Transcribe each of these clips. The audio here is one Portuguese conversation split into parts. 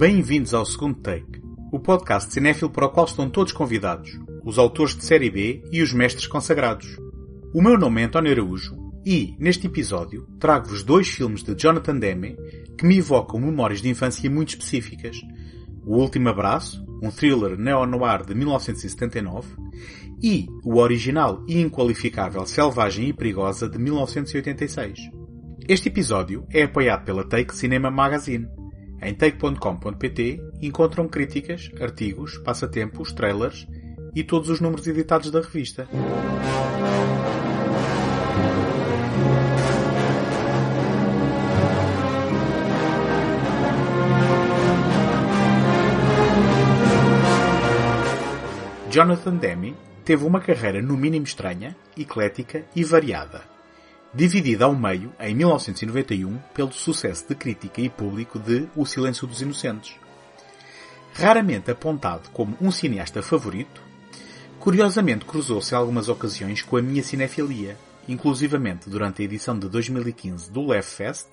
Bem-vindos ao segundo take, o podcast cinéfilo para o qual estão todos convidados, os autores de série B e os mestres consagrados. O meu nome é António Araújo e, neste episódio, trago-vos dois filmes de Jonathan Demme que me evocam memórias de infância muito específicas. O Último Abraço, um thriller neo-noir de 1979, e o original e inqualificável Selvagem e Perigosa de 1986. Este episódio é apoiado pela Take Cinema Magazine. Em take.com.pt encontram críticas, artigos, passatempos, trailers e todos os números editados da revista. Jonathan Demme teve uma carreira no mínimo estranha, eclética e variada. Dividida ao meio, em 1991, pelo sucesso de crítica e público de O Silêncio dos Inocentes. Raramente apontado como um cineasta favorito, curiosamente cruzou-se algumas ocasiões com a minha cinefilia, inclusivamente durante a edição de 2015 do Lev Fest,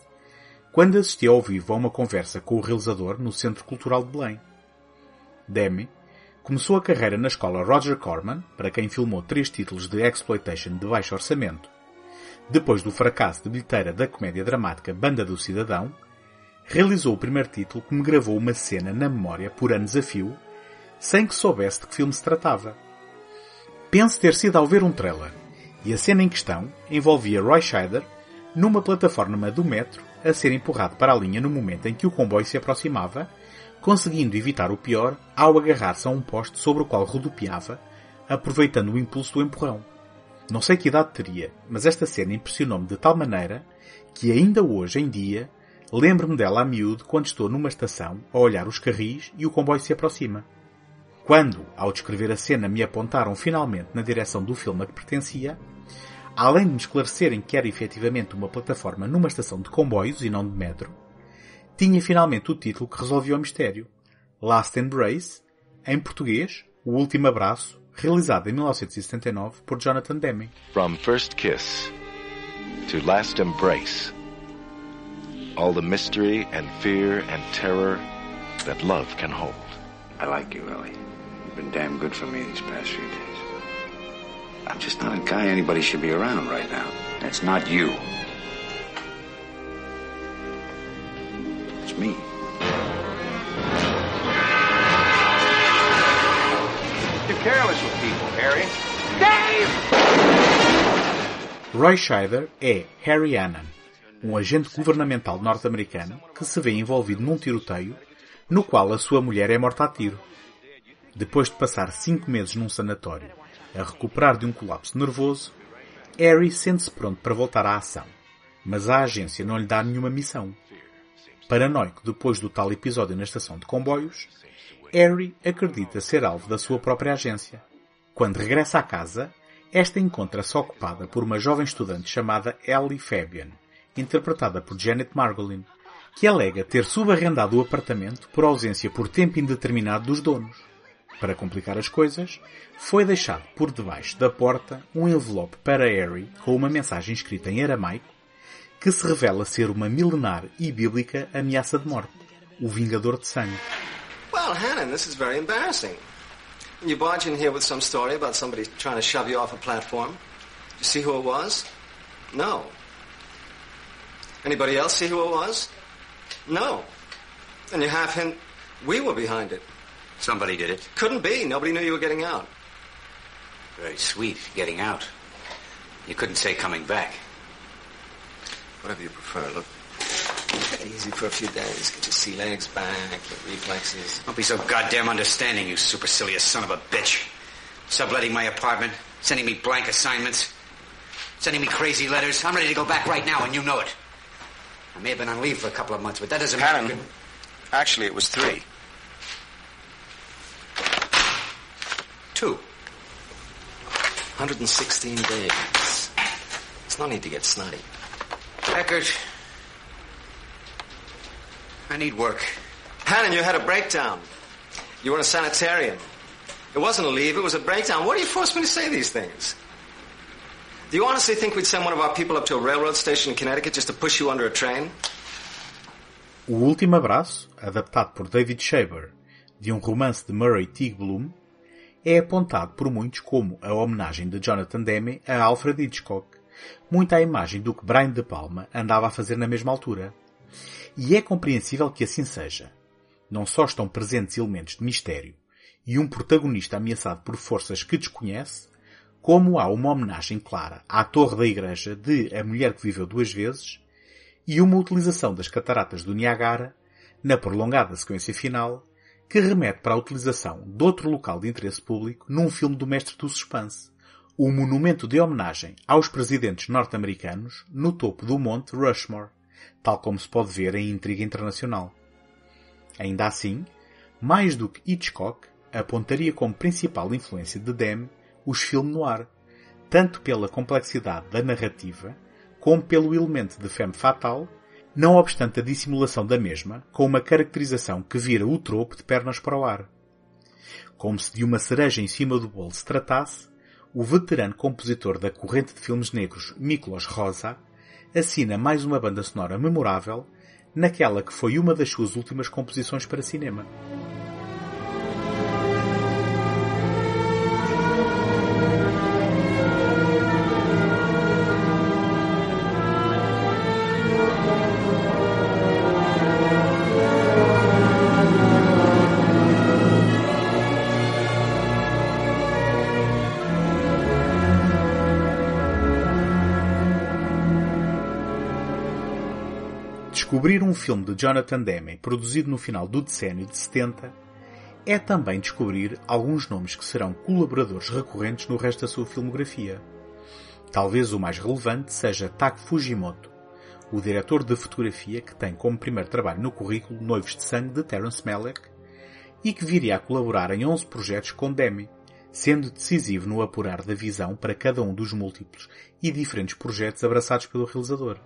quando assisti ao vivo a uma conversa com o realizador no Centro Cultural de Belém. Demi começou a carreira na escola Roger Corman, para quem filmou três títulos de exploitation de baixo orçamento. Depois do fracasso de bilheteira da comédia dramática Banda do Cidadão, realizou o primeiro título que me gravou uma cena na memória por anos a fio, sem que soubesse de que filme se tratava. Penso ter sido ao ver um trailer, e a cena em questão envolvia Roy Scheider numa plataforma do metro a ser empurrado para a linha no momento em que o comboio se aproximava conseguindo evitar o pior ao agarrar-se a um poste sobre o qual rodopiava, aproveitando o impulso do empurrão. Não sei que idade teria, mas esta cena impressionou-me de tal maneira que ainda hoje em dia lembro-me dela a miúdo quando estou numa estação a olhar os carris e o comboio se aproxima. Quando, ao descrever a cena, me apontaram finalmente na direção do filme a que pertencia, além de me esclarecerem que era efetivamente uma plataforma numa estação de comboios e não de metro, tinha finalmente o título que resolvia o mistério. Last Embrace, em português, O Último Abraço, realizado em 1979 por Jonathan Demme. From first kiss to last embrace, all the mystery and fear and terror that love can hold. I like you, Ellie. You've been damn good for me these past few days. I'm just not a guy anybody should be around right now. That's not you. It's me. Roy Scheider é Harry Annan, um agente governamental norte-americano que se vê envolvido num tiroteio no qual a sua mulher é morta a tiro. Depois de passar cinco meses num sanatório a recuperar de um colapso nervoso, Harry sente-se pronto para voltar à ação, mas a agência não lhe dá nenhuma missão. Paranoico depois do tal episódio na estação de comboios, Harry acredita ser alvo da sua própria agência. Quando regressa à casa, esta encontra-se ocupada por uma jovem estudante chamada Ellie Fabian, interpretada por Janet Margolin, que alega ter subarrendado o apartamento por ausência por tempo indeterminado dos donos. Para complicar as coisas, foi deixado por debaixo da porta um envelope para Harry com uma mensagem escrita em aramaico que se revela ser uma milenar e bíblica ameaça de morte, o Vingador de Sangue. Well, Hannon, this is very embarrassing. You barge in here with some story about somebody trying to shove you off a platform. You see who it was? No. Anybody else see who it was? No. And you half hint we were behind it. Somebody did it. Couldn't be. Nobody knew you were getting out. Very sweet, getting out. You couldn't say coming back. Whatever you prefer. Look, take it easy for a few days. Get your sea legs back, your reflexes. Don't be so goddamn understanding, you supercilious son of a bitch. Subletting my apartment, sending me blank assignments, sending me crazy letters. I'm ready to go back right now, and you know it. I may have been on leave for a couple of months, but that doesn't Hannon, mean... actually, it was three. Two. 116 days. There's no need to get snotty. Eckert. I need work. Hannon, you had a breakdown. You were in a sanitarium. It wasn't a leave, it was a breakdown. What do you force me to say these things? Do you honestly think we'd send one of our people up to a railroad station in Connecticut just to push you under a train? O Último Abraço, adaptado por David Shaber, de um romance de Murray Bloom, é apontado por muitos como a homenagem de Jonathan Demme a Alfred Hitchcock, muito à imagem do que Brian De Palma andava a fazer na mesma altura. E é compreensível que assim seja. Não só estão presentes elementos de mistério e um protagonista ameaçado por forças que desconhece, como há uma homenagem clara à torre da igreja de A Mulher que Viveu Duas Vezes e uma utilização das cataratas do Niagara na prolongada sequência final que remete para a utilização de outro local de interesse público num filme do mestre do suspense, o monumento de homenagem aos presidentes norte-americanos no topo do Monte Rushmore, tal como se pode ver em Intriga Internacional. Ainda assim, mais do que Hitchcock, apontaria como principal influência de Demme os filmes noir, tanto pela complexidade da narrativa, como pelo elemento de femme fatale, não obstante a dissimulação da mesma, com uma caracterização que vira o tropo de pernas para o ar. Como se de uma cereja em cima do bolo se tratasse, o veterano compositor da corrente de filmes negros Miklos Rosa assina mais uma banda sonora memorável naquela que foi uma das suas últimas composições para cinema. Descobrir um filme de Jonathan Demme produzido no final do decênio de 70 é também descobrir alguns nomes que serão colaboradores recorrentes no resto da sua filmografia. Talvez o mais relevante seja Tak Fujimoto, o diretor de fotografia que tem como primeiro trabalho no currículo Noivos de Sangue de Terence Malick e que viria a colaborar em 11 projetos com Demme, sendo decisivo no apurar da visão para cada um dos múltiplos e diferentes projetos abraçados pelo realizador.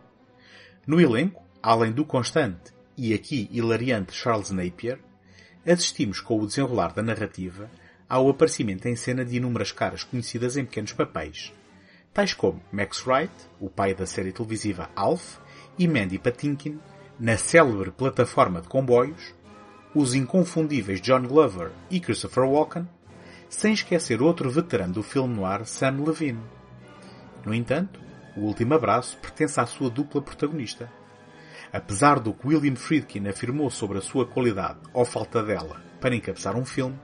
No elenco, Além do constante e aqui hilariante Charles Napier, assistimos com o desenrolar da narrativa ao aparecimento em cena de inúmeras caras conhecidas em pequenos papéis, tais como Max Wright, o pai da série televisiva Alf, e Mandy Patinkin, na célebre plataforma de comboios, os inconfundíveis John Glover e Christopher Walken, sem esquecer outro veterano do filme noir, Sam Levine. No entanto, o último abraço pertence à sua dupla protagonista, Apesar do que William Friedkin afirmou sobre a sua qualidade ou falta dela para encabeçar um filme,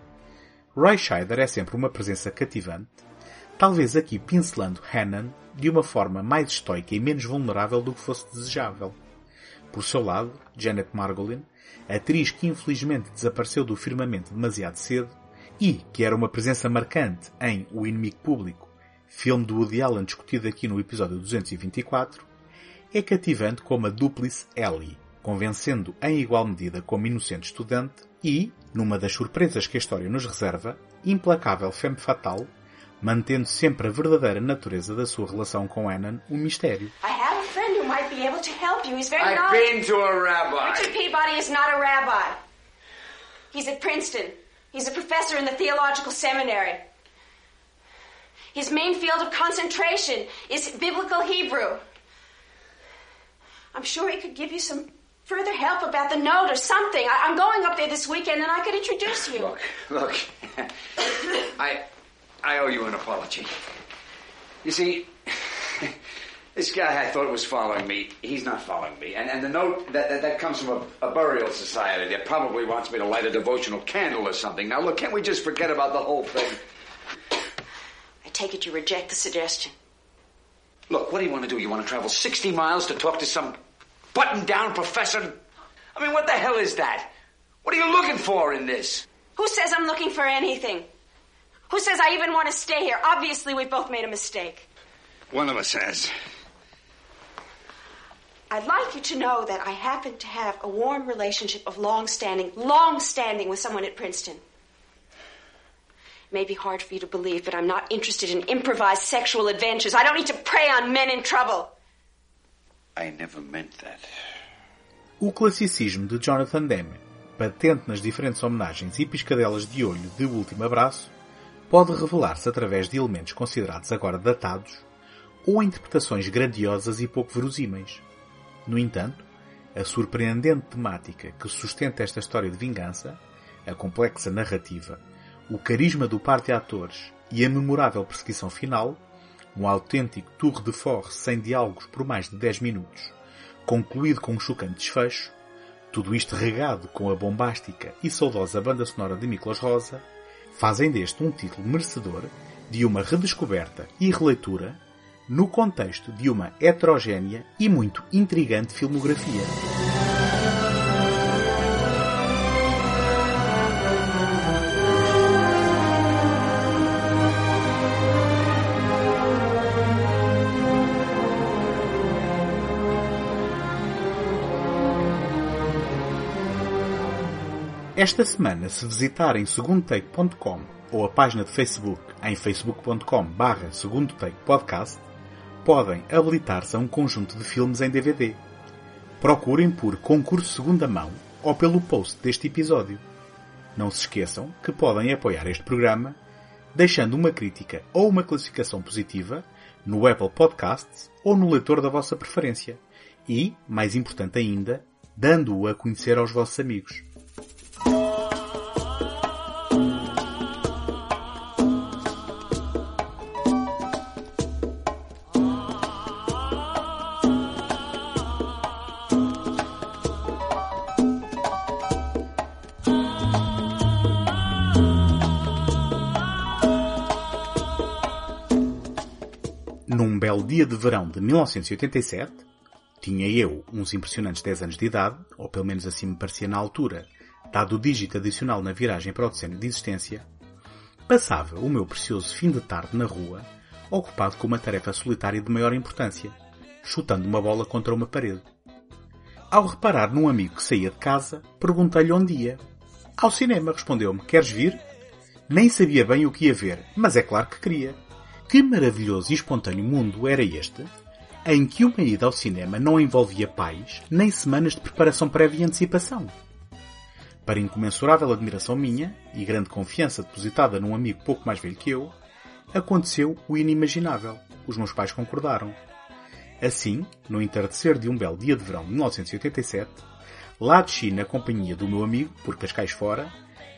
Roy Scheider é sempre uma presença cativante, talvez aqui pincelando Hannon de uma forma mais estoica e menos vulnerável do que fosse desejável. Por seu lado, Janet Margolin, atriz que infelizmente desapareceu do firmamento demasiado cedo e que era uma presença marcante em O Inimigo Público, filme do Woody Allen discutido aqui no episódio 224, é cativante como a duplice Ellie, convencendo em igual medida como inocente estudante e, numa das surpresas que a história nos reserva, implacável femme fatal, mantendo sempre a verdadeira natureza da sua relação com Annan um mistério. I have a friend who might be able to help you. He's very I've nice. been to a rabbi. Richard Peabody is not a rabbi. He's at Princeton. He's a professor in the theological seminary. His main field of concentration is biblical Hebrew. I'm sure he could give you some further help about the note or something. I- I'm going up there this weekend and I could introduce you. Look, look. I, I owe you an apology. You see, this guy I thought was following me, he's not following me. And, and the note, that, that, that comes from a, a burial society that probably wants me to light a devotional candle or something. Now, look, can't we just forget about the whole thing? I take it you reject the suggestion. Look, what do you want to do? You want to travel 60 miles to talk to some button down professor? I mean, what the hell is that? What are you looking for in this? Who says I'm looking for anything? Who says I even want to stay here? Obviously, we've both made a mistake. One of us has. I'd like you to know that I happen to have a warm relationship of long standing, long standing with someone at Princeton. It may be hard for you to believe, but I'm not interested in improvised sexual adventures. I don't need to prey on men in trouble. O classicismo de Jonathan Demme, patente nas diferentes homenagens e piscadelas de olho de Último Abraço, pode revelar-se através de elementos considerados agora datados ou interpretações grandiosas e pouco verosímeis. No entanto, A surpreendente temática que sustenta esta história de vingança, a complexa narrativa, o carisma do par de atores e a memorável perseguição final, um autêntico tour de force sem diálogos por mais de 10 minutos, concluído com um chocante desfecho, tudo isto regado com a bombástica e saudosa banda sonora de Miklos Rosa, fazem deste um título merecedor de uma redescoberta e releitura no contexto de uma heterogénea e muito intrigante filmografia. Esta semana, se visitarem segundotake.com ou a página de Facebook em facebook.com barra podcast, podem habilitar-se a um conjunto de filmes em DVD. Procurem por concurso segunda mão ou pelo post deste episódio. Não se esqueçam que podem apoiar este programa deixando uma crítica ou uma classificação positiva no Apple Podcasts ou no leitor da vossa preferência e, mais importante ainda, dando-o a conhecer aos vossos amigos. Dia de verão de 1987, tinha eu uns impressionantes 10 anos de idade, ou pelo menos assim me parecia na altura, dado o dígito adicional na viragem para o decênio de existência, passava o meu precioso fim de tarde na rua, ocupado com uma tarefa solitária de maior importância, chutando uma bola contra uma parede. Ao reparar num amigo que saía de casa, perguntei-lhe onde ia. Ao cinema, respondeu-me. Queres vir? Nem sabia bem o que ia ver, mas é claro que queria. Que maravilhoso e espontâneo mundo era este, em que uma ida ao cinema não envolvia pais nem semanas de preparação prévia e antecipação. Para incomensurável admiração minha e grande confiança depositada num amigo pouco mais velho que eu, aconteceu o inimaginável. Os meus pais concordaram. Assim, no entardecer de um belo dia de verão de 1987, lá desci na companhia do meu amigo, por Cascais fora,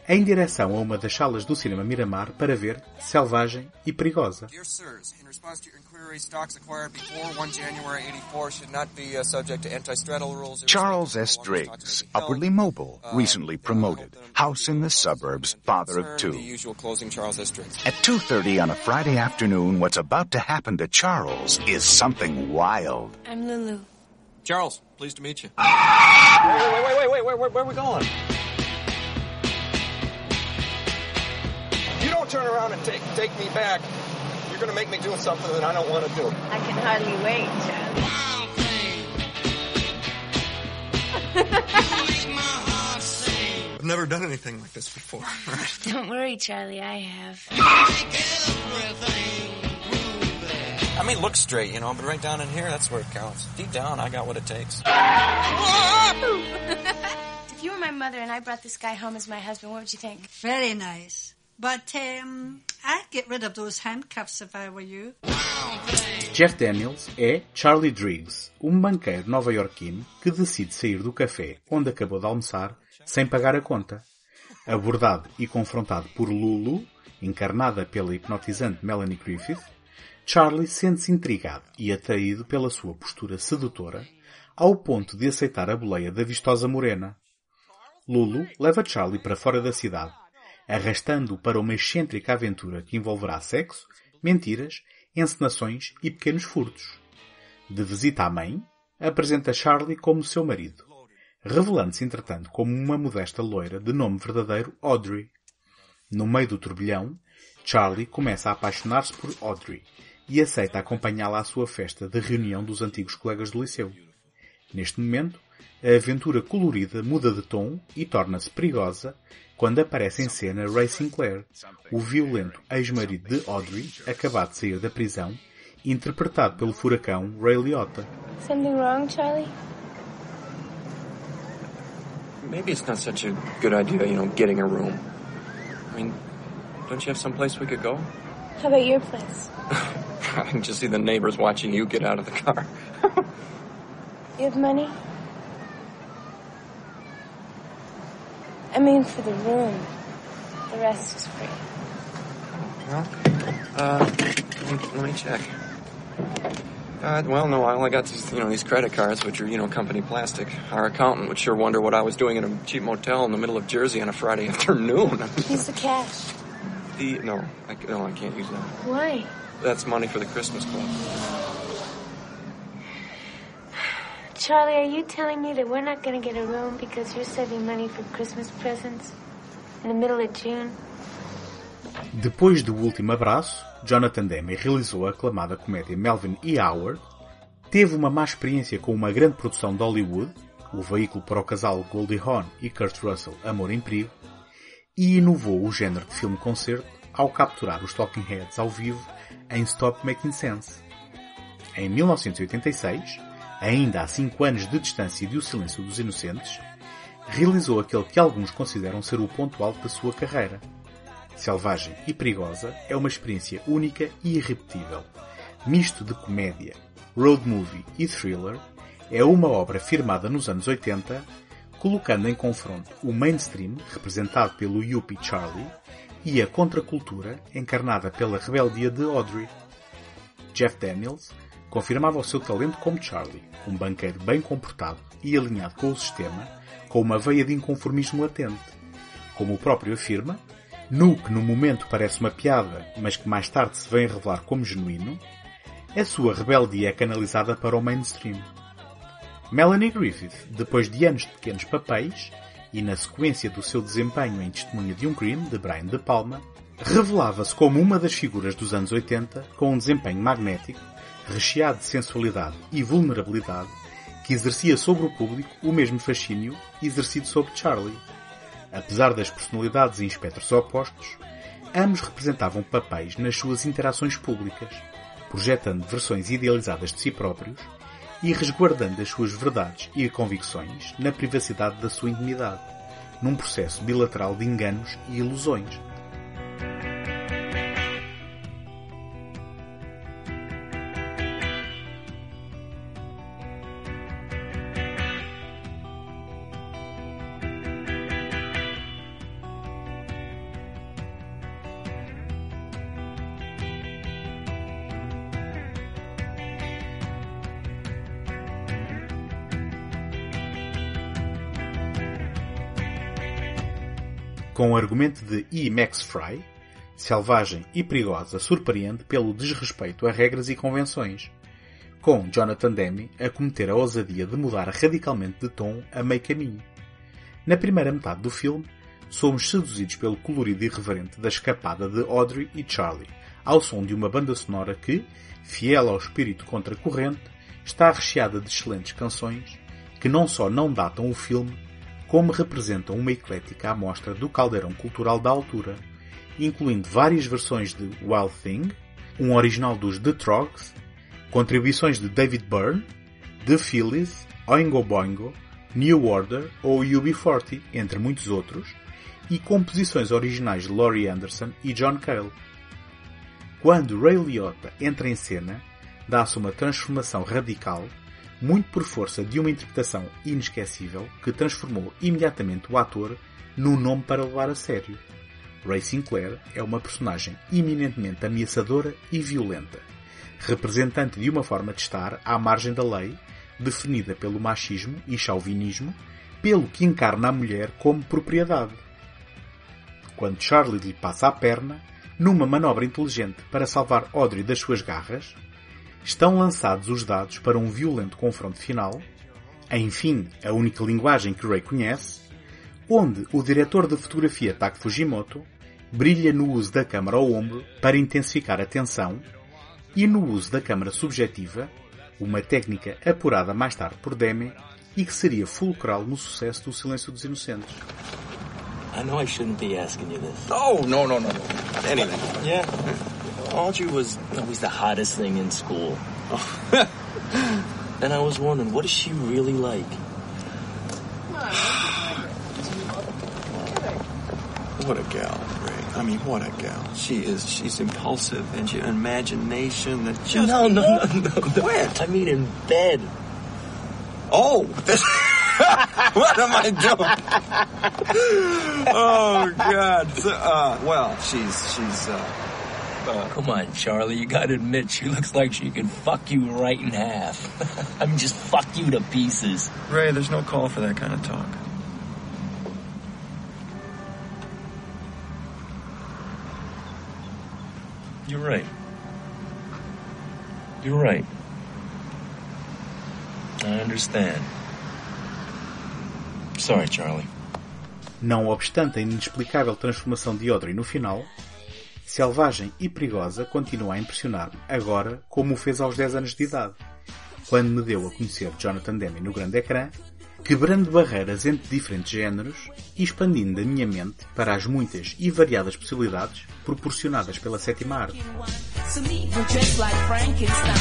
em direção a uma das salas do cinema Miramar para ver Selvagem e Perigosa. Dear sirs, in response to your inquiry, stocks acquired before 1 January 84 should not be uh, subject to anti-straddle rules. Charles S. Driggs, upwardly mobile, recently promoted, house in the suburbs, father of The two. usual closing Charles S. Driggs. At 2.30 on a Friday afternoon, what's about to happen to Charles is something wild. I'm Lulu. Charles, pleased to meet you. Wait, wait, wait, wait, wait, wait, where, where are we going? Turn around and take take me back. You're gonna make me do something that I don't want to do. I can hardly wait, Chad. I've never done anything like this before. Don't worry, Charlie, I have. I mean, look straight, you know, but right down in here, that's where it counts. Deep down, I got what it takes. If you were my mother and I brought this guy home as my husband, what would you think? Very nice. Jeff Daniels é Charlie Driggs, um banqueiro nova-iorquino que decide sair do café onde acabou de almoçar sem pagar a conta. Abordado e confrontado por Lulu, encarnada pela hipnotizante Melanie Griffith, Charlie sente-se intrigado e atraído pela sua postura sedutora, ao ponto de aceitar a boleia da vistosa morena. Lulu leva Charlie para fora da cidade, arrastando-o para uma excêntrica aventura que envolverá sexo, mentiras, encenações e pequenos furtos. De visita à mãe, apresenta Charlie como seu marido, revelando-se entretanto como uma modesta loira de nome verdadeiro Audrey. No meio do turbilhão, Charlie começa a apaixonar-se por Audrey e aceita acompanhá-la à sua festa de reunião dos antigos colegas do liceu. Neste momento, a aventura colorida muda de tom e torna-se perigosa quando aparece em cena Ray Sinclair, o violento ex-marido de Audrey, acabado de sair da prisão, interpretado pelo furacão Ray Liotta. Something wrong, Charlie? Maybe it's not such a good idea, you know, getting a room. I mean, don't you have someplace we could go? How about your place? I can just see the neighbors watching you get out of the car. You have money? I mean for the room. The rest is free. Well, uh, let me, let me check. Uh, well, no, I only got these, you know, these credit cards, which are, you know, company plastic. Our accountant would sure wonder what I was doing in a cheap motel in the middle of Jersey on a Friday afternoon. Use the cash. the, no, I, no, I can't use that. Why? That's money for the Christmas club. Charlie, are you telling me that we're not get a room because you're saving money for Christmas presents in the middle of June? Depois do último abraço, Jonathan Demme realizou a aclamada comédia Melvin e Howard, teve uma má experiência com uma grande produção de Hollywood, o veículo para o casal Goldie Hawn e Kurt Russell Amor em Perigo, e inovou o género de filme-concerto ao capturar os Talking Heads ao vivo em Stop Making Sense. Em 1986, ainda a cinco anos de distância de O Silêncio dos Inocentes, realizou aquele que alguns consideram ser o ponto alto da sua carreira. Selvagem e perigosa é uma experiência única e irrepetível. Misto de comédia, road movie e thriller, é uma obra firmada nos anos 80, colocando em confronto o mainstream, representado pelo Yuppie Charlie, e a contracultura, encarnada pela rebeldia de Audrey. Jeff Daniels confirmava o seu talento como Charlie, um banqueiro bem comportado e alinhado com o sistema, com uma veia de inconformismo latente. Como o próprio afirma, no que no momento parece uma piada, mas que mais tarde se vem revelar como genuíno, a sua rebeldia é canalizada para o mainstream. Melanie Griffith, depois de anos de pequenos papéis, e na sequência do seu desempenho em Testemunha de um Crime, de Brian De Palma, revelava-se como uma das figuras dos anos 80 com um desempenho magnético, recheado de sensualidade e vulnerabilidade, que exercia sobre o público o mesmo fascínio exercido sobre Charlie. Apesar das personalidades e espectros opostos, ambos representavam papéis nas suas interações públicas, projetando versões idealizadas de si próprios e resguardando as suas verdades e convicções na privacidade da sua intimidade, num processo bilateral de enganos e ilusões. Com o argumento de E. Max Fry, selvagem e perigosa, surpreende pelo desrespeito a regras e convenções, com Jonathan Demme a cometer a ousadia de mudar radicalmente de tom a meio caminho. Na primeira metade do filme, somos seduzidos pelo colorido irreverente da escapada de Audrey e Charlie, ao som de uma banda sonora que, fiel ao espírito contracorrente, está recheada de excelentes canções que não só não datam o filme, como representam uma eclética amostra do caldeirão cultural da altura, incluindo várias versões de Wild Thing, um original dos The Trogs, contribuições de David Byrne, The Phillies, Oingo Boingo, New Order ou UB40, entre muitos outros, e composições originais de Laurie Anderson e John Cale. Quando Ray Liotta entra em cena, dá-se uma transformação radical muito por força de uma interpretação inesquecível que transformou imediatamente o ator num nome para levar a sério. Ray Sinclair é uma personagem eminentemente ameaçadora e violenta, representante de uma forma de estar à margem da lei, definida pelo machismo e chauvinismo, pelo que encarna a mulher como propriedade. Quando Charlie lhe passa a perna, numa manobra inteligente para salvar Audrey das suas garras, estão lançados os dados para um violento confronto final, enfim, a única linguagem que Ray conhece, onde o diretor de fotografia Taki Fujimoto brilha no uso da câmara ao ombro para intensificar a tensão e no uso da câmara subjetiva, uma técnica apurada mais tarde por Demme e que seria fulcral no sucesso do Silêncio dos Inocentes. I know I shouldn't be asking you this. Oh, no, no, no, no. Anything. Yeah. Audrey was always the hottest thing in school. and I was wondering, what is she really like? What a gal, Ray. I mean, what a gal. She is, she's impulsive and she, imagination that just... No, no, no, no, no. Quit. I mean in bed. Oh, what am I doing? oh God. So, uh, well, she's she's. Uh, uh, Come on, Charlie. You gotta admit, she looks like she could fuck you right in half. I mean, just fuck you to pieces. Ray, there's no call for that kind of talk. You're right. You're right. I understand. Sorry, Charlie. Não obstante a inexplicável transformação de Audrey no final, selvagem e perigosa continua a impressionar-me agora como o fez aos 10 anos de idade, quando me deu a conhecer Jonathan Demme no grande ecrã, quebrando barreiras entre diferentes géneros e expandindo a minha mente para as muitas e variadas possibilidades proporcionadas pela sétima arte. Some even dress like Frankenstein.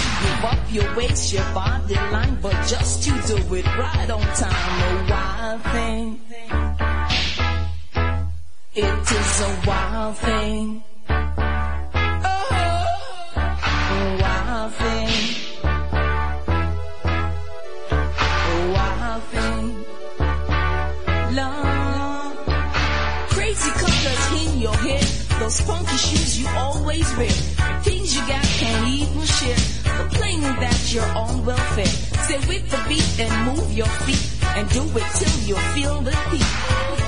That you're welfare. Stay with the beat and move your feet. And do it till you feel the heat.